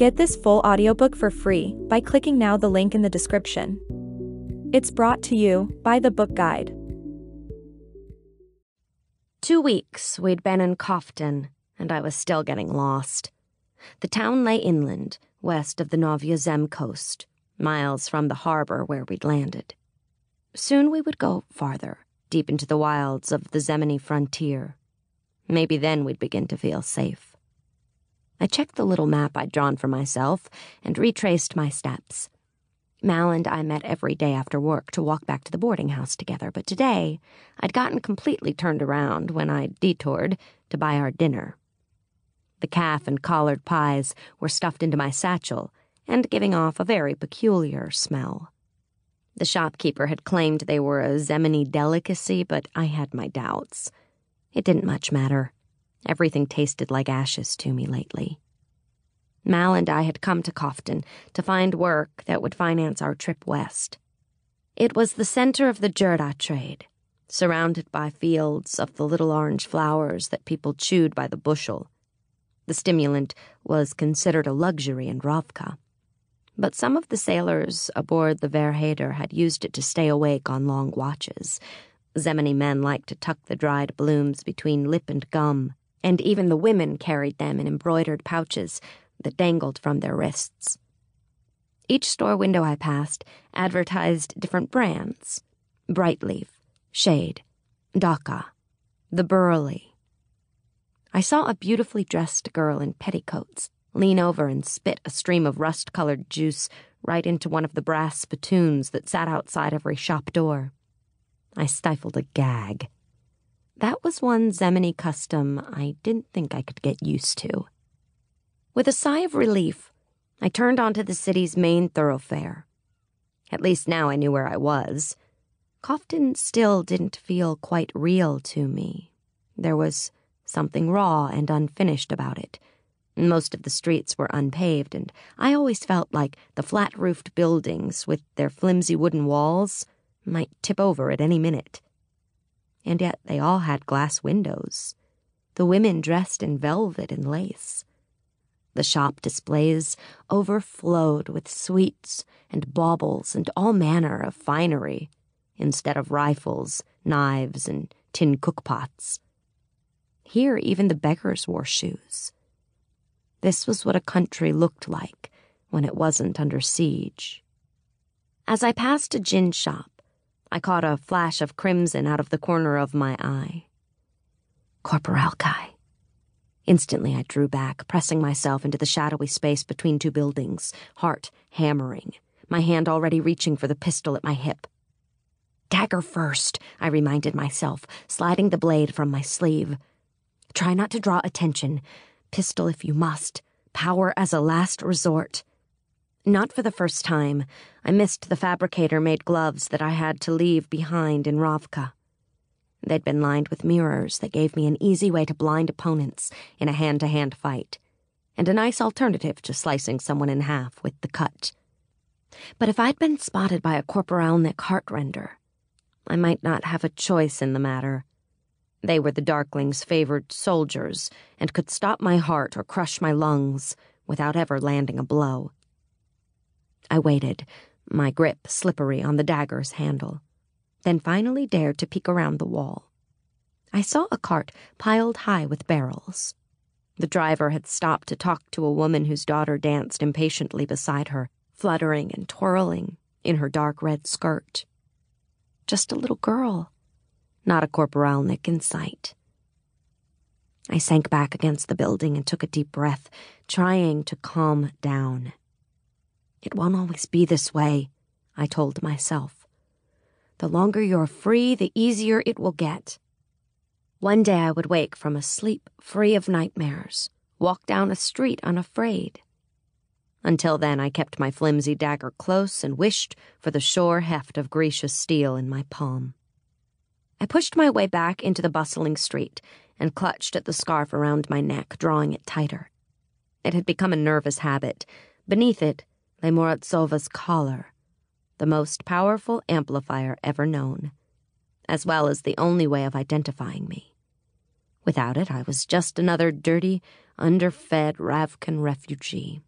Get this full audiobook for free by clicking now the link in the description. It's brought to you by the Book Guide. Two weeks we'd been in Kofton, and I was still getting lost. The town lay inland, west of the Novyi Zem coast, miles from the harbor where we'd landed. Soon we would go farther, deep into the wilds of the Zemeni frontier. Maybe then we'd begin to feel safe. I checked the little map I'd drawn for myself and retraced my steps. Mal and I met every day after work to walk back to the boarding house together, but today I'd gotten completely turned around when I detoured to buy our dinner. The calf and collard pies were stuffed into my satchel and giving off a very peculiar smell. The shopkeeper had claimed they were a Zemeni delicacy, but I had my doubts. It didn't much matter. Everything tasted like ashes to me lately. Mal and I had come to Kofton to find work that would finance our trip west. It was the center of the Jurda trade, surrounded by fields of the little orange flowers that people chewed by the bushel. The stimulant was considered a luxury in Ravka. But some of the sailors aboard the Verhader had used it to stay awake on long watches. Zemeni men liked to tuck the dried blooms between lip and gum and even the women carried them in embroidered pouches that dangled from their wrists. Each store window I passed advertised different brands Brightleaf, Shade, Dhaka, The Burley. I saw a beautifully dressed girl in petticoats lean over and spit a stream of rust colored juice right into one of the brass spittoons that sat outside every shop door. I stifled a gag. That was one Zemeni custom I didn't think I could get used to. With a sigh of relief, I turned onto the city's main thoroughfare. At least now I knew where I was. Kofton still didn't feel quite real to me. There was something raw and unfinished about it. Most of the streets were unpaved, and I always felt like the flat roofed buildings with their flimsy wooden walls might tip over at any minute and yet they all had glass windows. The women dressed in velvet and lace. The shop displays overflowed with sweets and baubles and all manner of finery, instead of rifles, knives, and tin cookpots. Here, even the beggars wore shoes. This was what a country looked like when it wasn't under siege. As I passed a gin shop, I caught a flash of crimson out of the corner of my eye. Corporalki. Instantly, I drew back, pressing myself into the shadowy space between two buildings, heart hammering, my hand already reaching for the pistol at my hip. Dagger first, I reminded myself, sliding the blade from my sleeve. Try not to draw attention. Pistol if you must. Power as a last resort. Not for the first time, I missed the Fabrikator made gloves that I had to leave behind in Ravka. They'd been lined with mirrors that gave me an easy way to blind opponents in a hand to hand fight, and a nice alternative to slicing someone in half with the cut. But if I'd been spotted by a Corporalnik heartrender, I might not have a choice in the matter. They were the Darkling's favored soldiers and could stop my heart or crush my lungs without ever landing a blow. I waited, my grip slippery on the dagger's handle, then finally dared to peek around the wall. I saw a cart piled high with barrels. The driver had stopped to talk to a woman whose daughter danced impatiently beside her, fluttering and twirling in her dark red skirt. Just a little girl, not a Corporalnik in sight. I sank back against the building and took a deep breath, trying to calm down. It won't always be this way, I told myself. The longer you're free, the easier it will get. One day I would wake from a sleep free of nightmares, walk down a street unafraid. Until then, I kept my flimsy dagger close and wished for the sure heft of Grisha's steel in my palm. I pushed my way back into the bustling street and clutched at the scarf around my neck, drawing it tighter. It had become a nervous habit. Beneath it, lay Morozova's collar, the most powerful amplifier ever known, as well as the only way of identifying me. Without it, I was just another dirty, underfed Ravkan refugee.